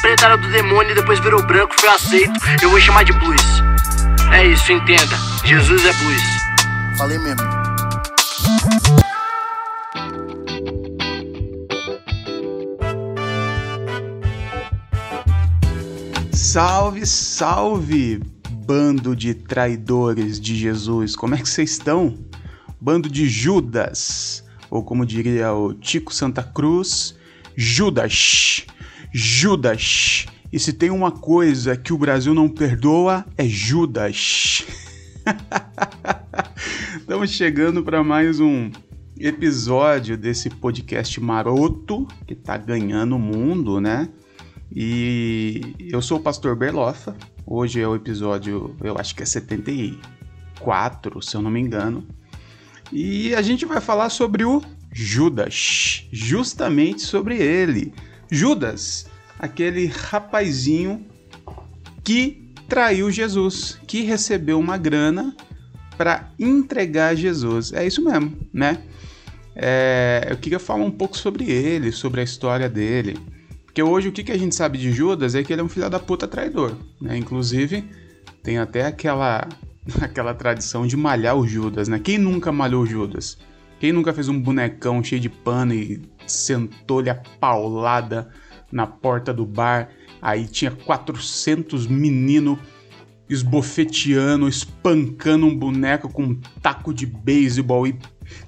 preta era do demônio e depois virou branco, foi aceito. Eu vou chamar de blues. É isso, entenda. Jesus é blues. Falei mesmo. Salve, salve, bando de traidores de Jesus. Como é que vocês estão? Bando de Judas, ou como diria o Tico Santa Cruz, Judas. Judas. E se tem uma coisa que o Brasil não perdoa, é Judas. Estamos chegando para mais um episódio desse podcast maroto que tá ganhando o mundo, né? E eu sou o pastor Berlofa. Hoje é o episódio, eu acho que é 74, se eu não me engano. E a gente vai falar sobre o Judas, justamente sobre ele. Judas, aquele rapazinho que traiu Jesus, que recebeu uma grana para entregar Jesus. É isso mesmo, né? É, eu queria falar um pouco sobre ele, sobre a história dele. Porque hoje o que, a gente sabe de Judas é que ele é um filho da puta traidor, né? Inclusive, tem até aquela, aquela tradição de malhar o Judas, né? Quem nunca malhou o Judas? Quem nunca fez um bonecão cheio de pano e sentou-lhe a paulada na porta do bar? Aí tinha 400 meninos esbofeteando, espancando um boneco com um taco de beisebol e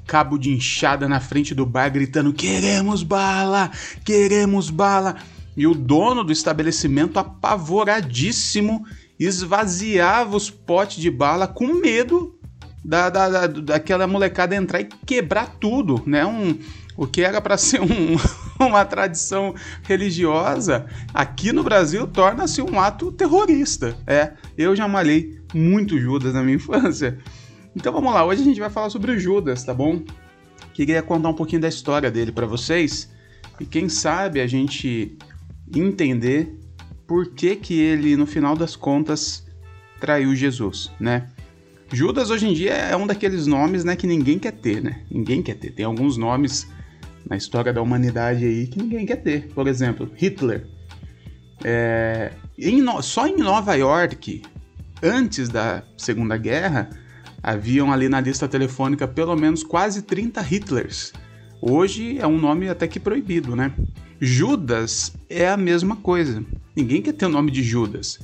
cabo de enxada na frente do bar gritando: Queremos bala! Queremos bala! E o dono do estabelecimento, apavoradíssimo, esvaziava os potes de bala com medo da, da, da daquela molecada entrar e quebrar tudo, né? Um, o que era para ser um, uma tradição religiosa, aqui no Brasil torna-se um ato terrorista. É, eu já malhei muito Judas na minha infância. Então vamos lá, hoje a gente vai falar sobre o Judas, tá bom? Queria contar um pouquinho da história dele para vocês e quem sabe a gente entender por que que ele no final das contas traiu Jesus, né? Judas hoje em dia é um daqueles nomes, né, que ninguém quer ter, né? Ninguém quer ter. Tem alguns nomes na história da humanidade aí que ninguém quer ter. Por exemplo, Hitler. É, em, só em Nova York, antes da Segunda Guerra, haviam ali na lista telefônica pelo menos quase 30 Hitlers. Hoje é um nome até que proibido, né? Judas é a mesma coisa. Ninguém quer ter o nome de Judas.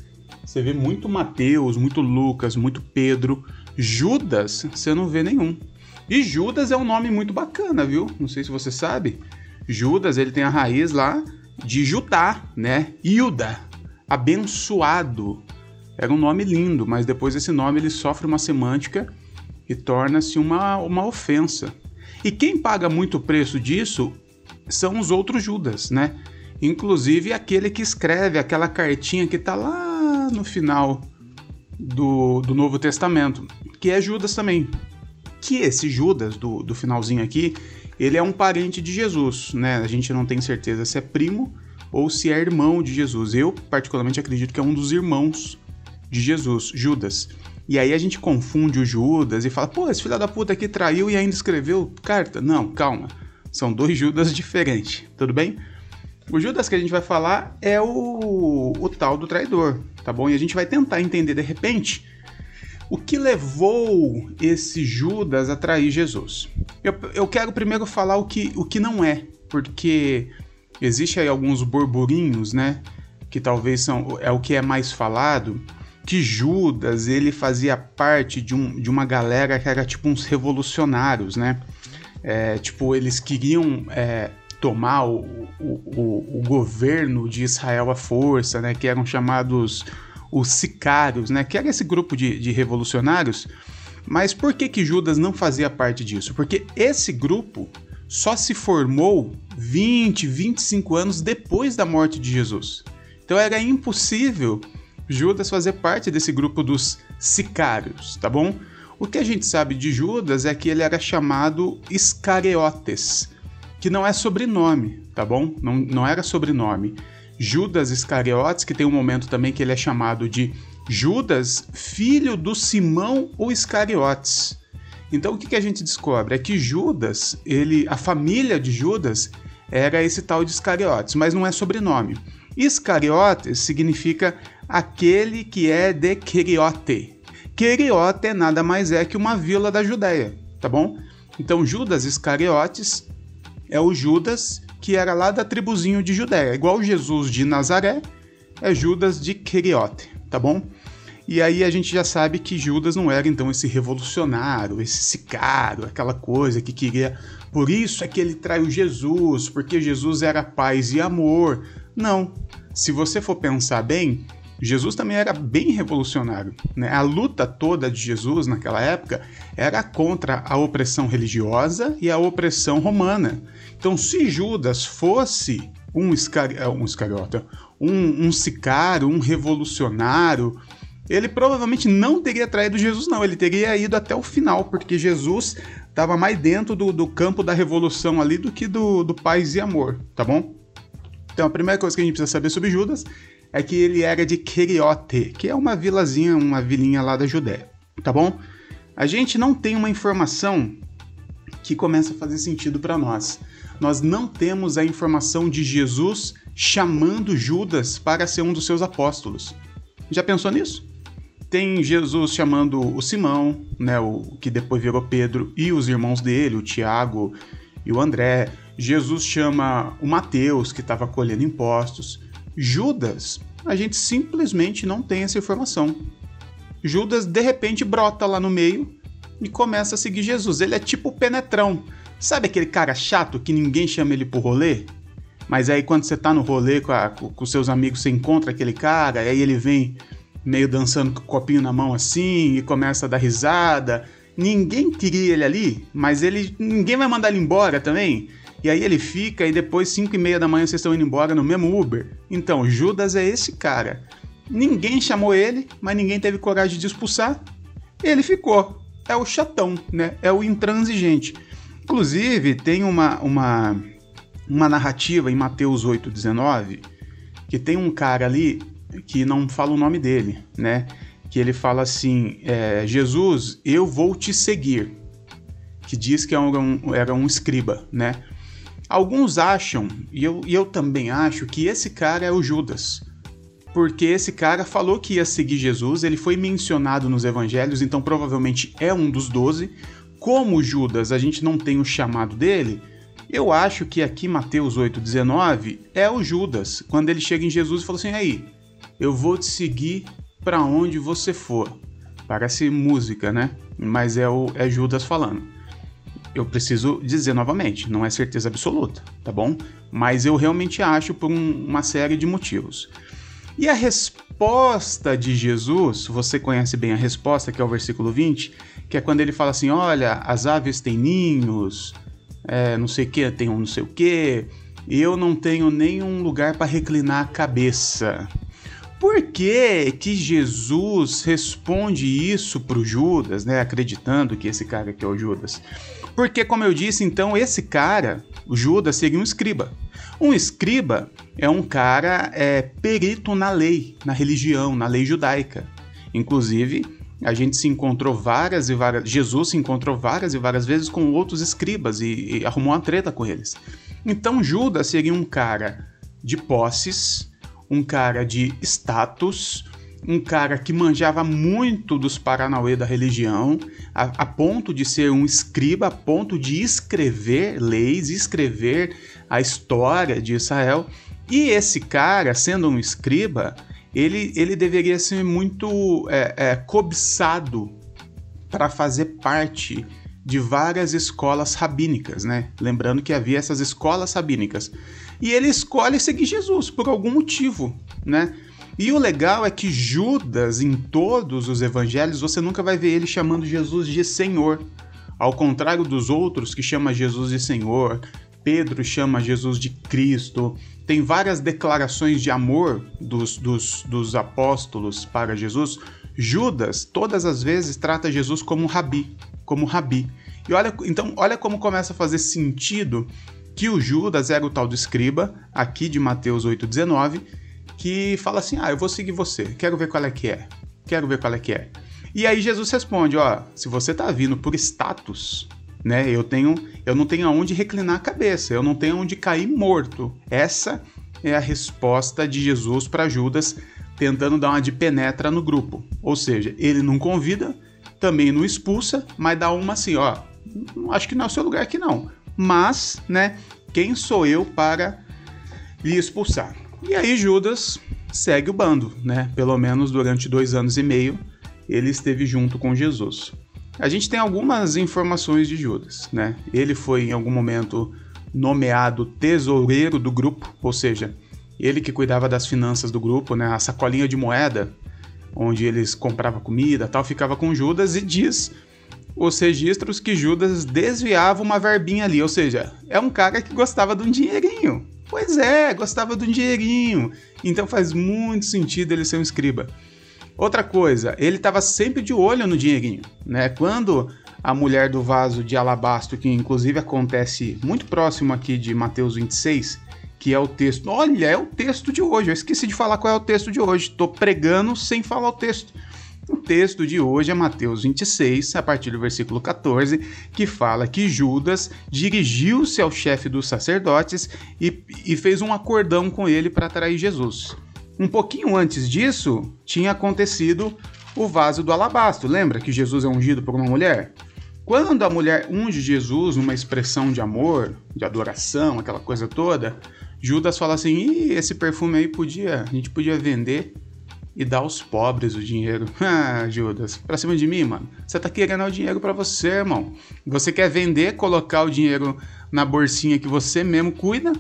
Você vê muito Mateus, muito Lucas, muito Pedro. Judas, você não vê nenhum. E Judas é um nome muito bacana, viu? Não sei se você sabe. Judas, ele tem a raiz lá de Judá, né? Ilda, abençoado. Era um nome lindo, mas depois esse nome ele sofre uma semântica e torna-se uma, uma ofensa. E quem paga muito preço disso são os outros Judas, né? Inclusive aquele que escreve aquela cartinha que está lá no final do, do Novo Testamento, que é Judas também. Que esse Judas do, do finalzinho aqui, ele é um parente de Jesus, né? A gente não tem certeza se é primo ou se é irmão de Jesus. Eu, particularmente, acredito que é um dos irmãos de Jesus, Judas. E aí a gente confunde o Judas e fala, pô, esse filho da puta aqui traiu e ainda escreveu carta. Não, calma. São dois Judas diferentes, tudo bem? O Judas que a gente vai falar é o, o tal do traidor, tá bom? E a gente vai tentar entender de repente o que levou esse Judas a trair Jesus. Eu, eu quero primeiro falar o que, o que não é, porque existe aí alguns burburinhos, né? Que talvez são, é o que é mais falado, que Judas ele fazia parte de, um, de uma galera que era tipo uns revolucionários, né? É, tipo, eles queriam é, tomar o, o, o, governo de Israel à força, né? Que eram chamados os sicários, né? Que era esse grupo de, de revolucionários. Mas por que que Judas não fazia parte disso? Porque esse grupo só se formou 20, 25 anos depois da morte de Jesus. Então era impossível Judas fazer parte desse grupo dos sicários, tá bom? O que a gente sabe de Judas é que ele era chamado Iscariotes, que não é sobrenome, tá bom? Não, não era sobrenome. Judas Iscariotes, que tem um momento também que ele é chamado de Judas, filho do Simão ou Iscariotes. Então o que, que a gente descobre? É que Judas, ele, a família de Judas era esse tal de Iscariotes, mas não é sobrenome. Iscariotes significa aquele que é de Queriote. Queriote nada mais é que uma vila da Judéia, tá bom? Então Judas Iscariotes é o Judas que era lá da tribuzinho de Judéia, igual Jesus de Nazaré, é Judas de Queriote, tá bom? E aí a gente já sabe que Judas não era então esse revolucionário, esse sicário, aquela coisa que queria. Por isso é que ele traiu Jesus, porque Jesus era paz e amor. Não. Se você for pensar bem, Jesus também era bem revolucionário. Né? A luta toda de Jesus naquela época era contra a opressão religiosa e a opressão romana. Então, se Judas fosse um, iscari um iscariota, um, um sicário, um revolucionário, ele provavelmente não teria traído Jesus, não. Ele teria ido até o final, porque Jesus estava mais dentro do, do, campo da revolução ali do que do, do paz e amor, tá bom? Então a primeira coisa que a gente precisa saber sobre Judas é que ele era de Queriote, que é uma vilazinha, uma vilinha lá da Judéia, tá bom? A gente não tem uma informação que começa a fazer sentido para nós. Nós não temos a informação de Jesus chamando Judas para ser um dos seus apóstolos. Já pensou nisso? Tem Jesus chamando o Simão, né, o que depois virou Pedro, e os irmãos dele, o Tiago e o André. Jesus chama o Mateus, que estava colhendo impostos. Judas, a gente simplesmente não tem essa informação. Judas de repente brota lá no meio e começa a seguir Jesus. Ele é tipo o penetrão. Sabe aquele cara chato que ninguém chama ele pro rolê? Mas aí quando você tá no rolê com, a, com, seus amigos, você encontra aquele cara, aí ele vem meio dançando com o copinho na mão assim e começa a dar risada. Ninguém queria ele ali, mas ele ninguém vai mandar ele embora também. E aí ele fica e depois 5 e meia da manhã vocês estão indo embora no mesmo Uber. Então, Judas é esse cara. Ninguém chamou ele, mas ninguém teve coragem de expulsar. Ele ficou. É o chatão, né? É o intransigente. Inclusive, tem uma, uma, uma narrativa em Mateus 8,19 que tem um cara ali que não fala o nome dele, né? Que ele fala assim: é, Jesus, eu vou te seguir. Que diz que era é um, era um escriba, né? Alguns acham, e eu, e eu também acho, que esse cara é o Judas. Porque esse cara falou que ia seguir Jesus, ele foi mencionado nos evangelhos, então provavelmente é um dos doze. Como Judas a gente não tem o chamado dele, eu acho que aqui Mateus 8,19 é o Judas, quando ele chega em Jesus e fala assim: aí, eu vou te seguir para onde você for. Parece música, né? Mas é, o, é Judas falando. Eu preciso dizer novamente, não é certeza absoluta, tá bom? Mas eu realmente acho por um, uma série de motivos. E a resposta de Jesus, você conhece bem a resposta, que é o versículo 20, que é quando ele fala assim: olha, as aves têm ninhos, é, não sei o que, tem um não sei o que, eu não tenho nenhum lugar para reclinar a cabeça. Por que, que Jesus responde isso para o Judas, né, acreditando que esse cara aqui é o Judas? Porque, como eu disse, então, esse cara, o Judas, seria um escriba. Um escriba é um cara é, perito na lei, na religião, na lei judaica. Inclusive, a gente se encontrou várias e várias. Jesus se encontrou várias e várias vezes com outros escribas e, e arrumou uma treta com eles. Então, Judas seria um cara de posses, um cara de status, um cara que manjava muito dos Paranauê da religião, a, a, ponto de ser um escriba, a ponto de escrever leis, escrever a história de Israel. E esse cara, sendo um escriba, ele, ele deveria ser muito é, é, cobiçado para fazer parte de várias escolas rabínicas, né? Lembrando que havia essas escolas rabínicas e ele escolhe seguir Jesus por algum motivo, né? E o legal é que Judas, em todos os evangelhos, você nunca vai ver ele chamando Jesus de Senhor. Ao contrário dos outros que chama Jesus de Senhor, Pedro chama Jesus de Cristo. Tem várias declarações de amor dos, dos, dos apóstolos para Jesus. Judas, todas as vezes, trata Jesus como rabi, como rabi. E olha, então, olha como começa a fazer sentido que o Judas era o tal do escriba, aqui de Mateus 8,19, que fala assim: Ah, eu vou seguir você, quero ver qual é que é, quero ver qual é que é. E aí Jesus responde: Ó, se você tá vindo por status, né, eu tenho, eu não tenho aonde reclinar a cabeça, eu não tenho aonde cair morto. Essa é a resposta de Jesus para Judas tentando dar uma de penetra no grupo. Ou seja, ele não convida, também não expulsa, mas dá uma assim, ó, acho que não é o seu lugar aqui não. Mas, né, quem sou eu para lhe expulsar? E aí Judas segue o bando, né? Pelo menos durante dois anos e meio ele esteve junto com Jesus. A gente tem algumas informações de Judas, né? Ele foi em algum momento nomeado tesoureiro do grupo, ou seja, ele que cuidava das finanças do grupo, né? A sacolinha de moeda onde eles compravam comida, tal, ficava com Judas e diz os registros que Judas desviava uma verbinha ali, ou seja, é um cara que gostava de um dinheirinho. Pois é, gostava de um dinheirinho. Então faz muito sentido ele ser um escriba. Outra coisa, ele estava sempre de olho no dinheirinho, né? Quando a mulher do vaso de alabastro, que inclusive acontece muito próximo aqui de Mateus 26, que é o texto. Olha, é o texto de hoje. Eu esqueci de falar qual é o texto de hoje. Estou pregando sem falar o texto. O texto de hoje é Mateus 26, a partir do versículo 14, que fala que Judas dirigiu-se ao chefe dos sacerdotes e, e fez um acordão com ele para atrair Jesus. Um pouquinho antes disso, tinha acontecido o vaso do alabastro. Lembra que Jesus é ungido por uma mulher? Quando a mulher unge Jesus numa expressão de amor, de adoração, aquela coisa toda, Judas fala assim: Ih, esse perfume aí podia, a gente podia vender e dar aos pobres o dinheiro. Ah, Judas, pra cima de mim, mano. Você tá querendo o dinheiro para você, irmão. Você quer vender, colocar o dinheiro na bolsinha que você mesmo cuida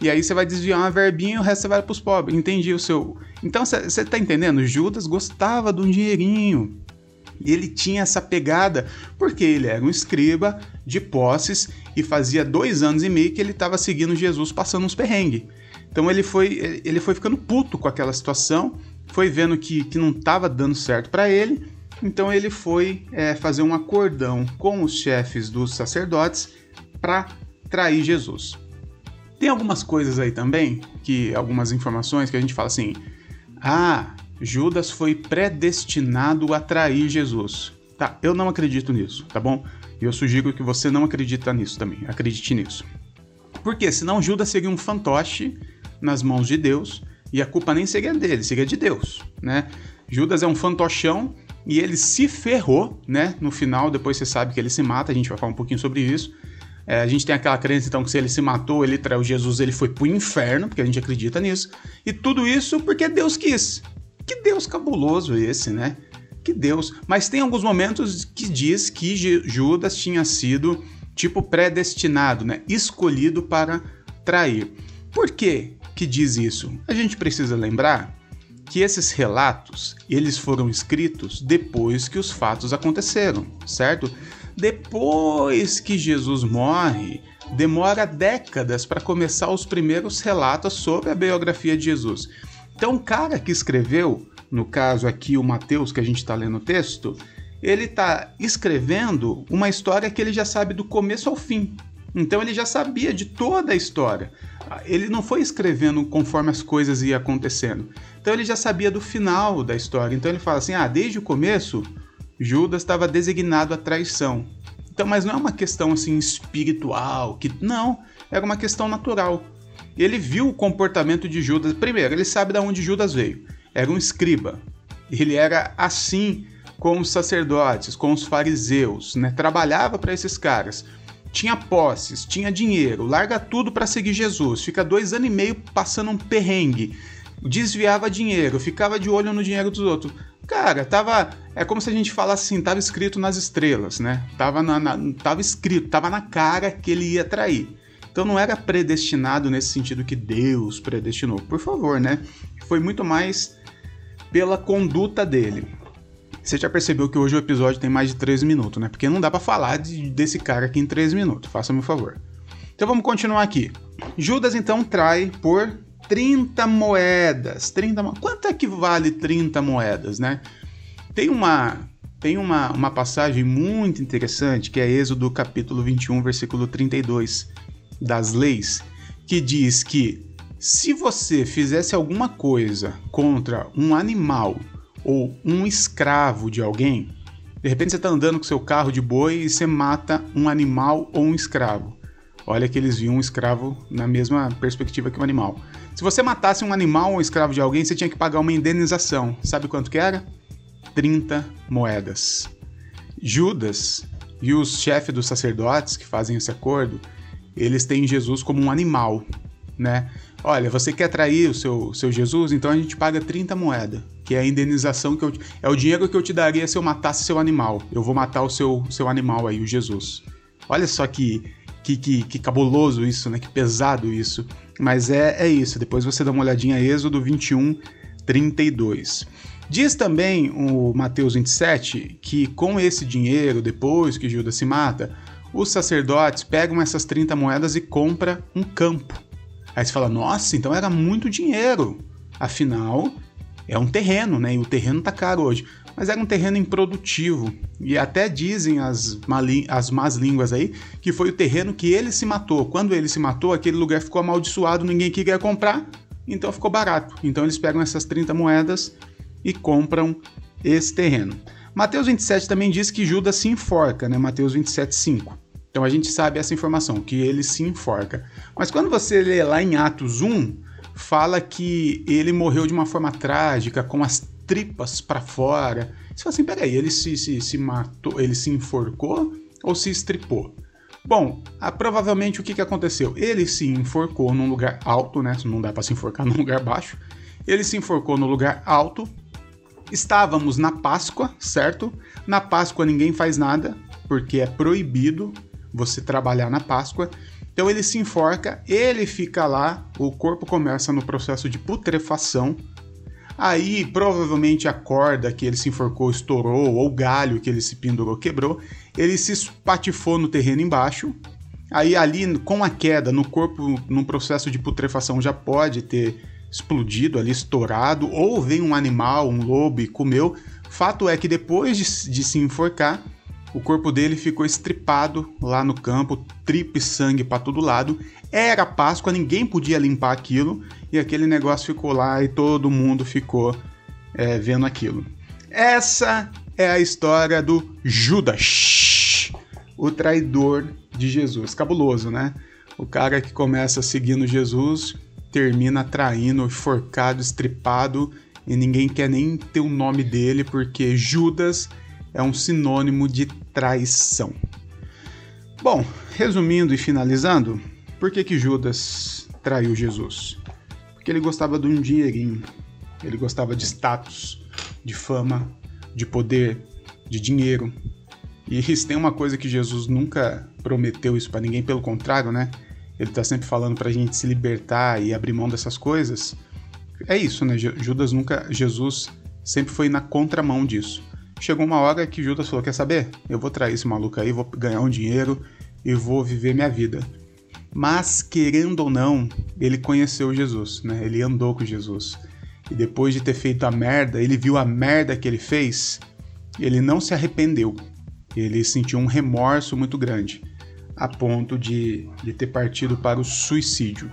e aí você vai desviar uma verbinha e o resto você vai pros pobres. Entendi o seu. Então você tá entendendo? Judas gostava de um dinheirinho. Ele tinha essa pegada porque ele era um escriba de posses e fazia dois anos e meio que ele estava seguindo Jesus passando uns perrengues. Então ele foi, ele foi ficando puto com aquela situação, foi vendo que, que não estava dando certo para ele, então ele foi é, fazer um acordão com os chefes dos sacerdotes para trair Jesus. Tem algumas coisas aí também, que algumas informações que a gente fala assim: ah, Judas foi predestinado a trair Jesus. Tá, eu não acredito nisso, tá bom? E eu sugiro que você não acredita nisso também, acredite nisso. Porque senão Judas seria um fantoche nas mãos de Deus e a culpa nem seria dele, seria de Deus, né? Judas é um fantochão e ele se ferrou, né? No final, depois você sabe que ele se mata, a gente vai falar um pouquinho sobre isso. É, a gente tem aquela crença, então, que se ele se matou, ele traiu Jesus, ele foi pro inferno, porque a gente acredita nisso. E tudo isso porque Deus quis. Que Deus cabuloso esse, né? Que Deus. Mas tem alguns momentos que diz que Judas tinha sido, tipo, predestinado, né? Escolhido para trair. Por que que diz isso? A gente precisa lembrar que esses relatos, eles foram escritos depois que os fatos aconteceram, certo? Depois que Jesus morre, demora décadas para começar os primeiros relatos sobre a biografia de Jesus. Então, o cara que escreveu, no caso aqui o Mateus, que a gente está lendo o texto, ele está escrevendo uma história que ele já sabe do começo ao fim. Então ele já sabia de toda a história. Ele não foi escrevendo conforme as coisas iam acontecendo. Então ele já sabia do final da história. Então ele fala assim: ah, desde o começo Judas estava designado à traição. Então, mas não é uma questão assim espiritual, que não, era uma questão natural. Ele viu o comportamento de Judas. Primeiro, ele sabe de onde Judas veio. Era um escriba. Ele era assim com os sacerdotes, com os fariseus, né? Trabalhava para esses caras. Tinha posses, tinha dinheiro, larga tudo para seguir Jesus. Fica dois anos e meio passando um perrengue desviava dinheiro, ficava de olho no dinheiro dos outros. Cara, tava. É como se a gente falasse assim, tava escrito nas estrelas, né? Tava, na, na, tava escrito, tava na cara que ele ia trair. Então não era predestinado nesse sentido que Deus predestinou. Por favor, né? Foi muito mais pela conduta dele. Você já percebeu que hoje o episódio tem mais de 13 minutos, né? Porque não dá para falar de, desse cara aqui em 13 minutos. Faça-me um favor. Então vamos continuar aqui. Judas então trai por 30 moedas. 30 mo... Quanto é que vale 30 moedas, né? Tem uma tem uma, uma passagem muito interessante que é Êxodo capítulo 21, versículo 32 das leis, que diz que se você fizesse alguma coisa contra um animal ou um escravo de alguém, de repente você está andando com seu carro de boi e você mata um animal ou um escravo. Olha que eles viam um escravo na mesma perspectiva que um animal. Se você matasse um animal ou um escravo de alguém, você tinha que pagar uma indenização. Sabe quanto que era? 30 moedas. Judas e os chefes dos sacerdotes que fazem esse acordo, eles têm Jesus como um animal, né? Olha, você quer trair o seu, seu Jesus? Então a gente paga 30 moedas, que é a indenização que eu, é o dinheiro que eu te daria se eu matasse seu animal. Eu vou matar o seu, seu animal aí, o Jesus. Olha só que, que, que, que cabuloso isso, né? Que pesado isso. Mas é, é isso. Depois você dá uma olhadinha Êxodo 21, 32. Diz também o Mateus 27 que com esse dinheiro, depois que Judas se mata, os sacerdotes pegam essas 30 moedas e compram um campo. Aí você fala, nossa, então era muito dinheiro. Afinal, é um terreno, né? E o terreno tá caro hoje. Mas era um terreno improdutivo. E até dizem as, as más línguas aí que foi o terreno que ele se matou. Quando ele se matou, aquele lugar ficou amaldiçoado, ninguém queria comprar, então ficou barato. Então eles pegam essas 30 moedas e compram esse terreno. Mateus 27 também diz que Judas se enforca, né? Mateus 27, 5. Então a gente sabe essa informação, que ele se enforca. Mas quando você lê lá em Atos 1, fala que ele morreu de uma forma trágica, com as tripas para fora. Você fala assim, peraí, ele se, se, se matou, ele se enforcou ou se estripou? Bom, ah, provavelmente o que, que aconteceu? Ele se enforcou num lugar alto, né? Não dá para se enforcar num lugar baixo. Ele se enforcou no lugar alto. Estávamos na Páscoa, certo? Na Páscoa ninguém faz nada, porque é proibido você trabalhar na Páscoa. Então ele se enforca, ele fica lá, o corpo começa no processo de putrefação. Aí provavelmente a corda que ele se enforcou estourou, ou o galho que ele se pendurou quebrou. Ele se espatifou no terreno embaixo. Aí ali com a queda no corpo, num processo de putrefação já pode ter explodido ali, estourado, ou vem um animal, um lobo e comeu. Fato é que depois de, de se enforcar, o corpo dele ficou estripado lá no campo, tripe sangue para todo lado. Era Páscoa, ninguém podia limpar aquilo e aquele negócio ficou lá e todo mundo ficou é, vendo aquilo. Essa é a história do Judas, o traidor de Jesus. Cabuloso, né? O cara que começa seguindo Jesus termina traindo, forcado, estripado e ninguém quer nem ter o nome dele porque Judas é um sinônimo de traição. Bom, resumindo e finalizando, por que, que Judas traiu Jesus? Porque ele gostava de um dinheirinho, ele gostava de status, de fama, de poder, de dinheiro. E se tem uma coisa que Jesus nunca prometeu isso para ninguém, pelo contrário, né? Ele está sempre falando para a gente se libertar e abrir mão dessas coisas. É isso, né? Judas nunca, Jesus sempre foi na contramão disso. Chegou uma hora que Judas falou: Quer saber? Eu vou trair esse maluco aí, vou ganhar um dinheiro e vou viver minha vida. Mas, querendo ou não, ele conheceu Jesus, né? Ele andou com Jesus. E depois de ter feito a merda, ele viu a merda que ele fez, ele não se arrependeu. Ele sentiu um remorso muito grande, a ponto de, de ter partido para o suicídio.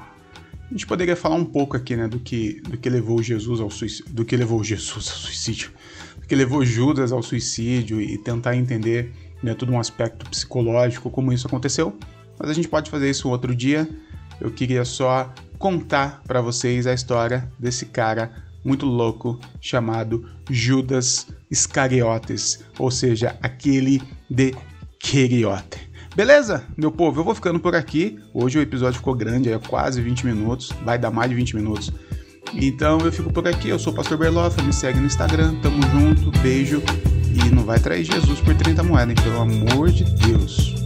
A gente poderia falar um pouco aqui, né, do que, do que levou Jesus ao suicídio, do que levou Jesus ao suicídio, que levou Judas ao suicídio e tentar entender né, todo um aspecto psicológico como isso aconteceu. Mas a gente pode fazer isso outro dia. Eu queria só contar para vocês a história desse cara muito louco chamado Judas Iscariotes, ou seja, aquele de Queriote. Beleza, meu povo? Eu vou ficando por aqui. Hoje o episódio ficou grande, é quase 20 minutos, vai dar mais de 20 minutos. Então eu fico por aqui, eu sou o Pastor Berlofa, me segue no Instagram, tamo junto, beijo. E não vai trair Jesus por 30 moedas, hein? pelo amor de Deus.